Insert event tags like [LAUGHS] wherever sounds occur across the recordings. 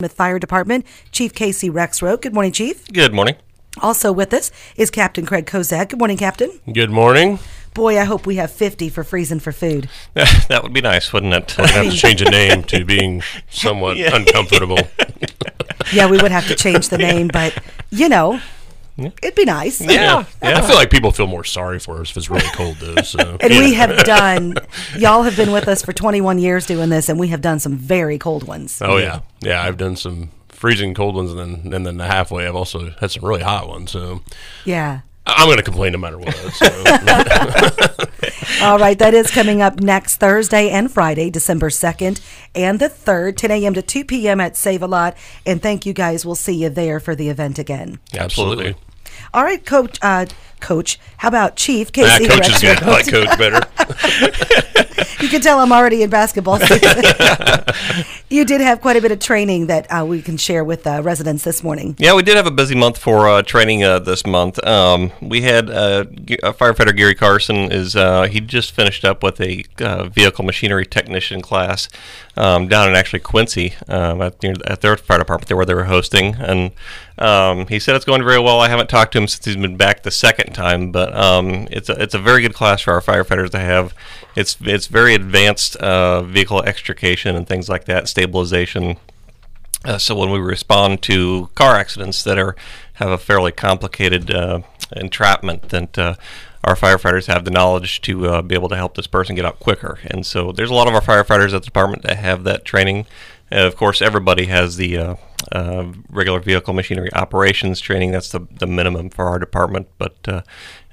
Monmouth Fire Department, Chief Casey Rexroth. Good morning, Chief. Good morning. Also with us is Captain Craig Kozak. Good morning, Captain. Good morning. Boy, I hope we have 50 for freezing for food. [LAUGHS] that would be nice, wouldn't it? We'd have to [LAUGHS] change the name to being somewhat [LAUGHS] uncomfortable. Yeah, we would have to change the name, but you know, it'd be nice. Yeah. I feel like people feel more sorry for us if it's really cold, though. So. [LAUGHS] And we have done, [LAUGHS] y'all have been with us for 21 years doing this, and we have done some very cold ones. Oh yeah, yeah. I've done some freezing cold ones, and then and then the halfway. I've also had some really hot ones. So Yeah. I- I'm going to complain no matter what. So. [LAUGHS] All right, that is coming up next Thursday and Friday, December 2nd and the 3rd, 10 a.m. to 2 p.m. at Save a Lot. And thank you guys. We'll see you there for the event again. Absolutely. All right, Coach. Uh, Coach, how about Chief Ah, Casey? coach is good. I like coach better. [LAUGHS] [LAUGHS] You can tell I'm already in basketball. [LAUGHS] [LAUGHS] you did have quite a bit of training that uh, we can share with uh, residents this morning. Yeah, we did have a busy month for uh, training uh, this month. Um, we had uh, uh, firefighter Gary Carson is uh, he just finished up with a uh, vehicle machinery technician class um, down in actually Quincy um, at, near, at their fire department there where they were hosting, and um, he said it's going very well. I haven't talked to him since he's been back the second time, but um, it's a it's a very good class for our firefighters to have. It's it's very advanced uh, vehicle extrication and things like that, stabilization. Uh, so when we respond to car accidents that are have a fairly complicated uh, entrapment, that uh, our firefighters have the knowledge to uh, be able to help this person get out quicker. And so there's a lot of our firefighters at the department that have that training. Uh, of course, everybody has the uh, uh, regular vehicle machinery operations training. That's the, the minimum for our department. But uh,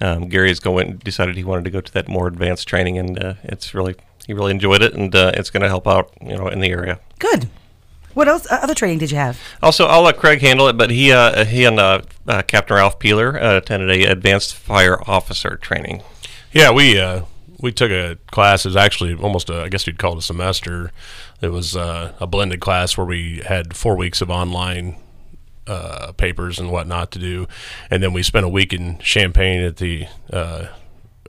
um, Gary has going decided he wanted to go to that more advanced training, and uh, it's really he really enjoyed it, and uh, it's going to help out you know in the area. Good. What else? Uh, other training did you have? Also, I'll let Craig handle it, but he uh, he and uh, uh, Captain Ralph Peeler uh, attended a advanced fire officer training. Yeah, we uh, we took a class. It was actually almost a, I guess you'd call it a semester. It was uh, a blended class where we had four weeks of online uh, papers and whatnot to do, and then we spent a week in Champaign at the uh,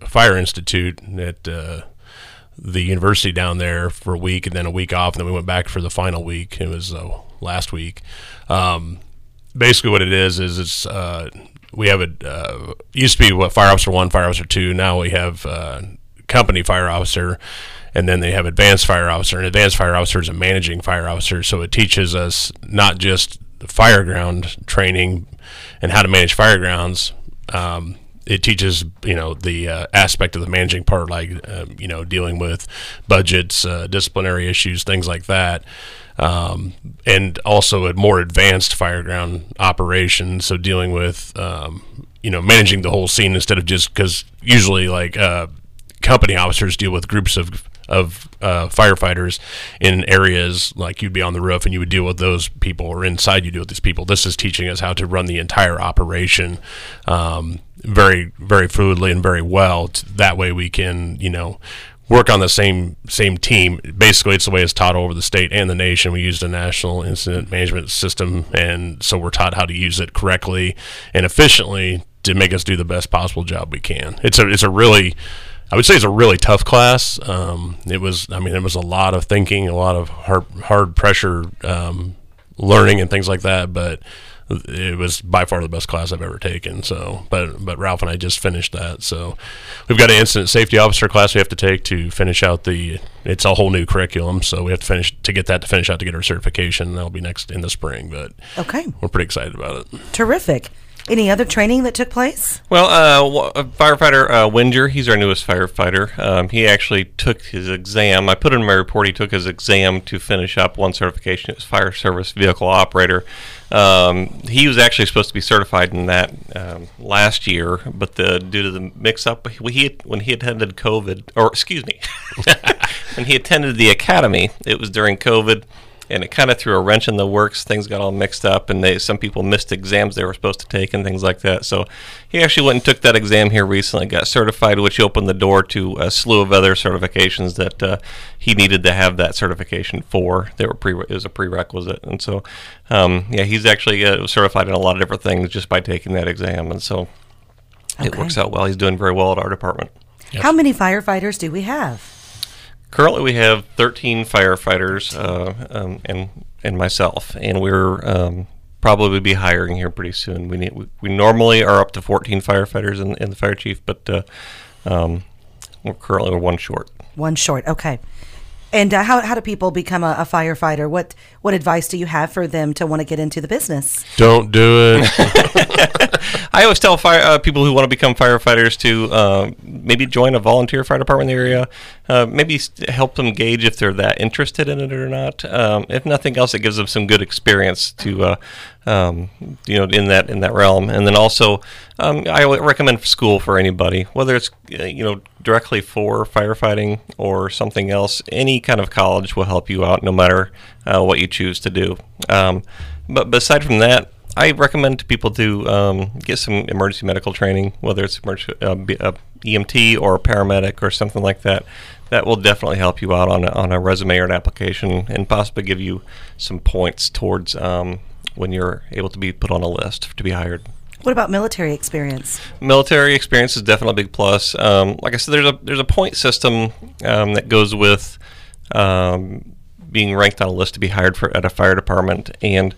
Fire Institute at uh, the university down there for a week, and then a week off, and then we went back for the final week. It was uh, last week. Um, basically what it is is it's uh, we have a uh, used to be what fire officer one, fire officer two. Now we have uh, company fire officer, and then they have advanced fire officer. And advanced fire officer is a managing fire officer, so it teaches us not just the fire ground training and how to manage fire grounds. Um, it teaches you know the uh, aspect of the managing part, like um, you know dealing with budgets, uh, disciplinary issues, things like that um, and also a more advanced fireground operation. So dealing with um, you know managing the whole scene instead of just because usually like uh, company officers deal with groups of of uh, firefighters in areas like you'd be on the roof and you would deal with those people or inside you deal with these people. This is teaching us how to run the entire operation um, very very fluidly and very well. That way we can you know work on the same same team. Basically, it's the way it's taught over the state and the nation. We use the national incident management system, and so we're taught how to use it correctly and efficiently to make us do the best possible job we can. It's a it's a really I would say it's a really tough class. Um, it was, I mean, it was a lot of thinking, a lot of hard, hard pressure um, learning, and things like that. But it was by far the best class I've ever taken. So, but but Ralph and I just finished that. So, we've got an incident safety officer class we have to take to finish out the. It's a whole new curriculum, so we have to finish to get that to finish out to get our certification. That'll be next in the spring, but Okay, we're pretty excited about it. terrific. Any other training that took place? Well, uh, uh, firefighter uh, Winger, he's our newest firefighter. Um, he actually took his exam. I put in my report he took his exam to finish up one certification as fire service vehicle operator. Um, he was actually supposed to be certified in that um, last year, but the due to the mix-up, he when he attended COVID, or excuse me, [LAUGHS] when he attended the academy, it was during COVID and it kind of threw a wrench in the works. Things got all mixed up, and they some people missed exams they were supposed to take and things like that. So he actually went and took that exam here recently, got certified, which opened the door to a slew of other certifications that uh, he needed to have that certification for. They were pre it was a prerequisite, and so um, yeah, he's actually uh, certified in a lot of different things just by taking that exam, and so it works out well. He's doing very well at our department. How many firefighters do we have? Currently, we have 13 firefighters uh, um, and and myself, and we're um, probably be hiring here pretty soon. We need we, we normally are up to 14 firefighters in, the fire chief, but uh, um, we're currently one short. One short. Okay. And uh, how, how do people become a, a, firefighter? What what advice do you have for them to want to get into the business? Don't do it. [LAUGHS] [LAUGHS] I always tell fire, uh, people who want to become firefighters to uh, maybe join a volunteer fire department in the area. Uh, maybe help them gauge if they're that interested in it or not. Um, if nothing else, it gives them some good experience to, uh, um, you know, in that in that realm. And then also, um, I recommend school for anybody, whether it's uh, you know directly for firefighting or something else. Any kind of college will help you out, no matter uh, what you choose to do. Um, but aside from that, I recommend to people to um, get some emergency medical training, whether it's emergency, uh, uh EMT or a paramedic or something like that. That will definitely help you out on a, on a resume or an application, and possibly give you some points towards um, when you're able to be put on a list to be hired. What about military experience? Military experience is definitely a big plus. Um, like I said, there's a there's a point system um, that goes with um, being ranked on a list to be hired for at a fire department, and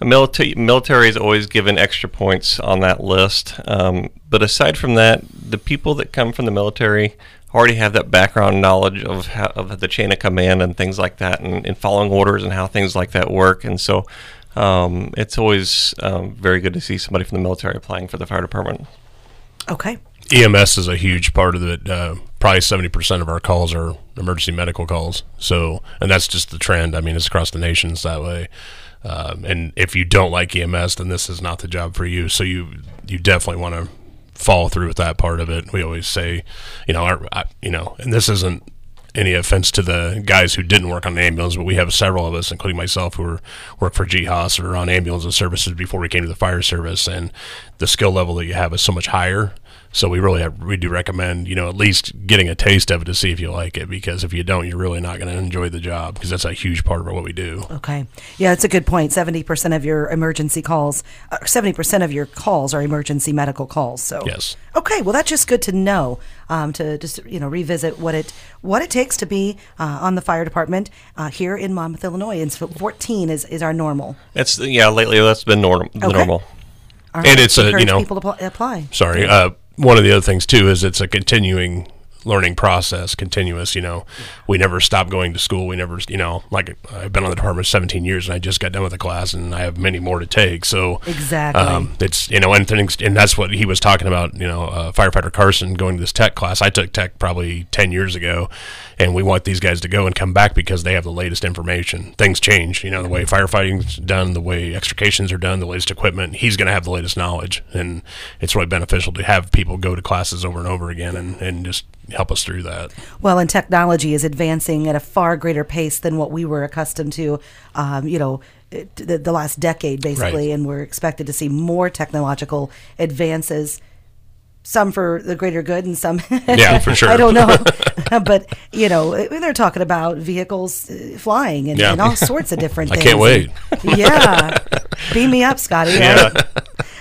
military military is always given extra points on that list. Um, but aside from that, the people that come from the military already have that background knowledge of how, of the chain of command and things like that, and, and following orders and how things like that work. And so, um, it's always um, very good to see somebody from the military applying for the fire department. Okay. EMS is a huge part of it. Uh, probably seventy percent of our calls are emergency medical calls. So, and that's just the trend. I mean, it's across the nation it's that way. Um, and if you don't like EMS, then this is not the job for you. So you you definitely want to follow through with that part of it. We always say, you know, our, I, you know, and this isn't any offense to the guys who didn't work on an ambulance, but we have several of us, including myself, who work for GHOS or on ambulance services before we came to the fire service, and the skill level that you have is so much higher so we really have, we do recommend, you know, at least getting a taste of it to see if you like it, because if you don't, you're really not going to enjoy the job because that's a huge part of what we do. Okay. Yeah, it's a good point. 70% of your emergency calls, uh, 70% of your calls are emergency medical calls. So, yes. Okay. Well, that's just good to know, um, to just, you know, revisit what it, what it takes to be uh, on the fire department uh, here in Monmouth, Illinois. And 14 is, is our normal. It's, yeah, lately that's been norm- okay. normal. Right. And it's a, you know, people to apply. Sorry. Uh, one of the other things too is it's a continuing learning process continuous you know. We never stop going to school. We never you know like i've been on the department 17 years and i just got done with the class and i have many more to take. So exactly. um, it's you know and things and that's what he was talking about you know uh, firefighter carson going to this tech class. I took tech probably 10 years ago and we want these guys to go and come back because they have the latest information. Things change you know the way firefighting's done the way extrications are done the latest equipment. He's going to have the latest knowledge and it's really beneficial to have people go to classes over and over again and, and just help us through that. Well, and technology is advancing at a far greater pace than what we were accustomed to, um, you know, the, the, last decade, basically, right. and we're expected to see more technological advances. Some for the greater good, and some, [LAUGHS] yeah, for sure. [LAUGHS] I don't know, [LAUGHS] but you know, they're talking about vehicles uh, flying and, yeah. and all sorts of different. things. I can't wait. yeah, beam me up, Scotty. Yeah.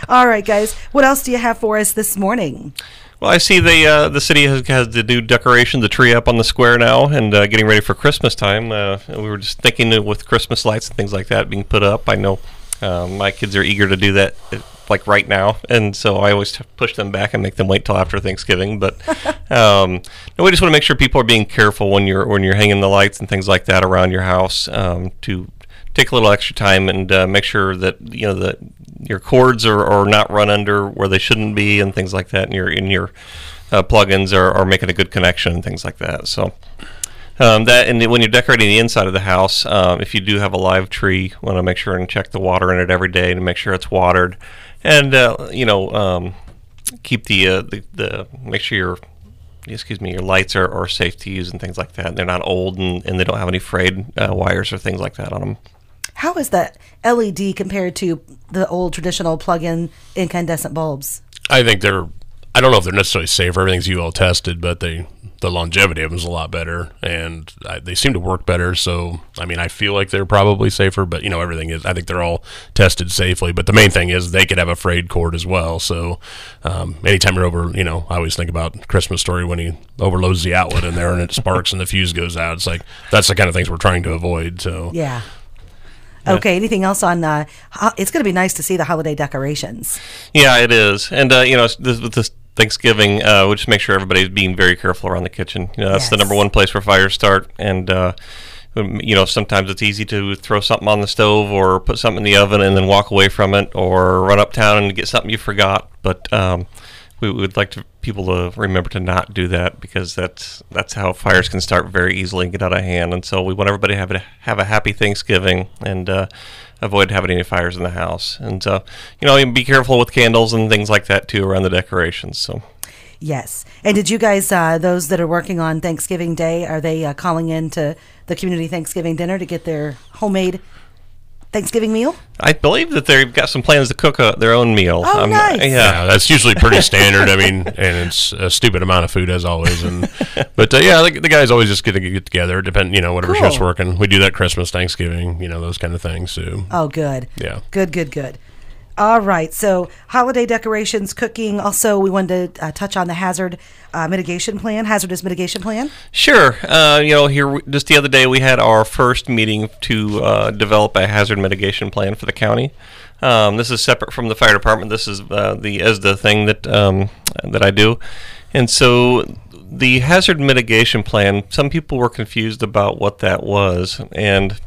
All right, guys. What else do you have for us this morning? Well, I see the uh, the city has, has the new decoration, the tree up on the square now, and uh, getting ready for Christmas time. Uh, we were just thinking with Christmas lights and things like that being put up. I know um, my kids are eager to do that, uh, like right now, and so I always push them back and make them wait till after Thanksgiving. But [LAUGHS] um, no, we just want to make sure people are being careful when you're when you're hanging the lights and things like that around your house um, to take a little extra time and uh, make sure that you know that your cords are, are not run under where they shouldn't be and things like that, and your in your uh, plugins are, are making a good connection and things like that. So. Um, that and when you're decorating the inside of the house, um, if you do have a live tree, want to make sure and check the water in it every day to make sure it's watered, and uh, you know um, keep the, uh, the, the make sure your excuse me your lights are, are safe to use and things like that. They're not old and, and they don't have any frayed uh, wires or things like that on them. How is that LED compared to the old traditional plug-in incandescent bulbs? I think they're I don't know if they're necessarily safer. Everything's UL tested, but they the longevity of them is a lot better, and I, they seem to work better. So, I mean, I feel like they're probably safer, but you know, everything is. I think they're all tested safely. But the main thing is they could have a frayed cord as well. So, um, anytime you're over, you know, I always think about Christmas Story when he overloads the outlet in there and it sparks and the fuse goes out. It's like that's the kind of things we're trying to avoid. So, Yeah. Okay. Anything else on? Uh, ho- it's going to be nice to see the holiday decorations. Yeah, it is, and uh, you know, this, with this Thanksgiving, uh, we'll just make sure everybody's being very careful around the kitchen. You know, that's the number one place where fires start, and uh, um, you know, sometimes it's easy to throw something on the stove or put something in the oven and then walk away from it, or run uptown and get something you forgot. But um, we would like to people to remember to not do that because that's that's how fires can start very easily and get out of hand. And so we want everybody to have a have a happy Thanksgiving and uh, avoid having any fires in the house. And uh, you know, be careful with candles and things like that too around the decorations. So Yes. And did you guys, uh, those that are working on Thanksgiving Day, are they uh, calling in to the community Thanksgiving dinner to get their homemade Thanksgiving meal? I believe that they've got some plans to cook a, their own meal. Oh, nice. Yeah. Yeah, that's usually pretty [LAUGHS] standard. I mean, and it's a stupid amount of food as always. And but uh, yeah, the, the guys always just get to get together. Depend, you know, whatever Cool. shift's working. We do that Christmas, Thanksgiving, you know, those kind of things. So Oh, good. Yeah. Good, good, good. All right. So, holiday decorations, cooking. Also, we wanted to uh, touch on the hazard uh, mitigation plan, hazardous mitigation plan. Sure. Uh, you know, here just the other day we had our first meeting to uh, develop a hazard mitigation plan for the county. Um, this is separate from the fire department. This is uh, the ESDA thing that um, that I do, and so the hazard mitigation plan. Some people were confused about what that was, and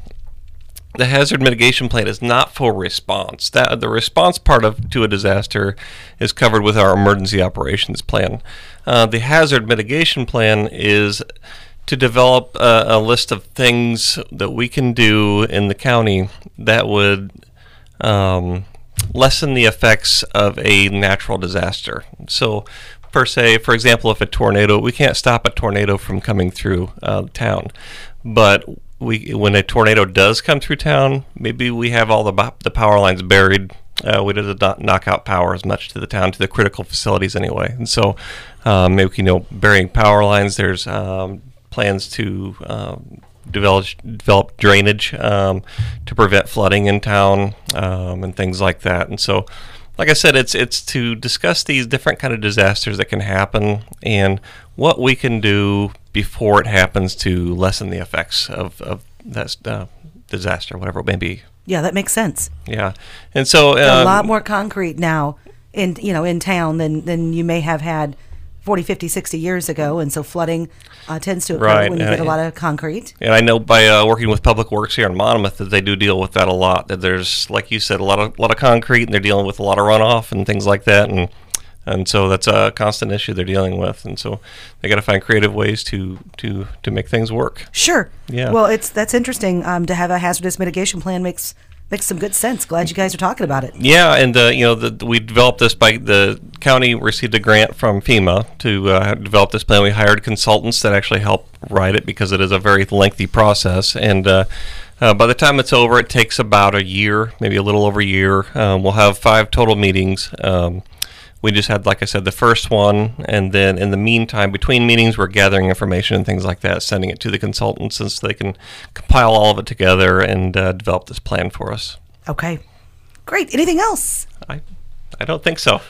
the hazard mitigation plan is not for response. That the response part of to a disaster is covered with our emergency operations plan. Uh, the hazard mitigation plan is to develop a, a list of things that we can do in the county that would um, lessen the effects of a natural disaster. So, per se, for example, if a tornado, we can't stop a tornado from coming through uh, town, but we, when a tornado does come through town, maybe we have all the the power lines buried. Uh, we did not knock out power as much to the town to the critical facilities anyway, and so um, maybe you know burying power lines. There's um, plans to um, develop develop drainage um, to prevent flooding in town um, and things like that. And so, like I said, it's it's to discuss these different kind of disasters that can happen and what we can do before it happens to lessen the effects of of that uh, disaster, whatever it may be. Yeah, that makes sense. Yeah, and so a um, lot more concrete now in you know in town than than you may have had 40 50 60 years ago and so flooding uh, tends to occur Right, when you and get a I- lot of concrete And I know by uh, working with Public Works here in Monmouth that they do deal with that a lot. That there's, like you said, a lot of lot of concrete, and they're dealing with a lot of runoff and things like that, and and so that's a constant issue they're dealing with, and so they got to find creative ways to to to make things work. sure Yeah. well it's that's interesting um, to have a hazardous mitigation plan makes makes some good sense glad you guys are talking about it Yeah, and uh, you know, the, we developed this by the county received a grant from FEMA to uh, develop this plan. We hired consultants that actually help write it because it is a very lengthy process. And uh, uh, by the time it's over, it takes about a year, maybe a little over a year. Um, we'll have five total meetings. Um, we just had, like I said, the first one, and then in the meantime, between meetings, we're gathering information and things like that, sending it to the consultants so they can compile all of it together and uh, develop this plan for us. okay great anything else I, I don't think so,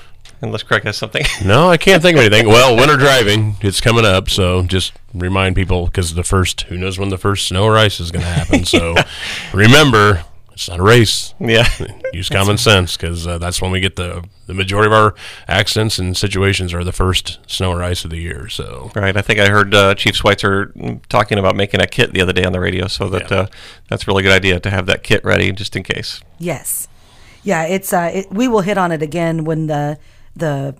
unless Craig has something. [LAUGHS] no, I can't think of anything. Well, winter driving it's coming up, so just remind people because the first who knows when the first snow or ice is going to happen. So [LAUGHS] remember, it's not a race. yeah, [LAUGHS] Use common sense because uh, that's when we get the the majority of our accidents and situations are the first snow or ice of the year. So right. I think I heard uh, Chief Schweitzer talking about making a kit the other day on the radio, so that Yeah. uh, that's a really good idea to have that kit ready just in case. yes yeah it's uh it, we will hit on it again when the the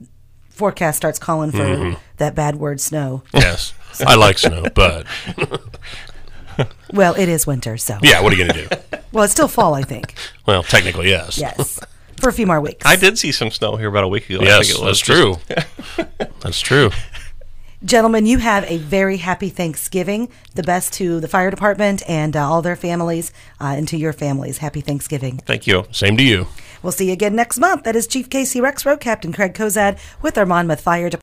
forecast starts calling for Mm-hmm. that bad word snow yes, I like snow, but [LAUGHS] well it is winter so yeah, what are you going to do? [LAUGHS] well it's still fall i think [LAUGHS] Well, technically, yes. yes for a few more weeks I did see some snow here about a week ago. I Yes, think it was that's true. [LAUGHS] that's true. Gentlemen, you have a very happy Thanksgiving. The best to the fire department and uh, all their families, uh, and to your families. Happy Thanksgiving. Thank you. Same to you. We'll see you again next month. That is Chief Casey Rexroad, Captain Craig Kozad with our Monmouth Fire Department.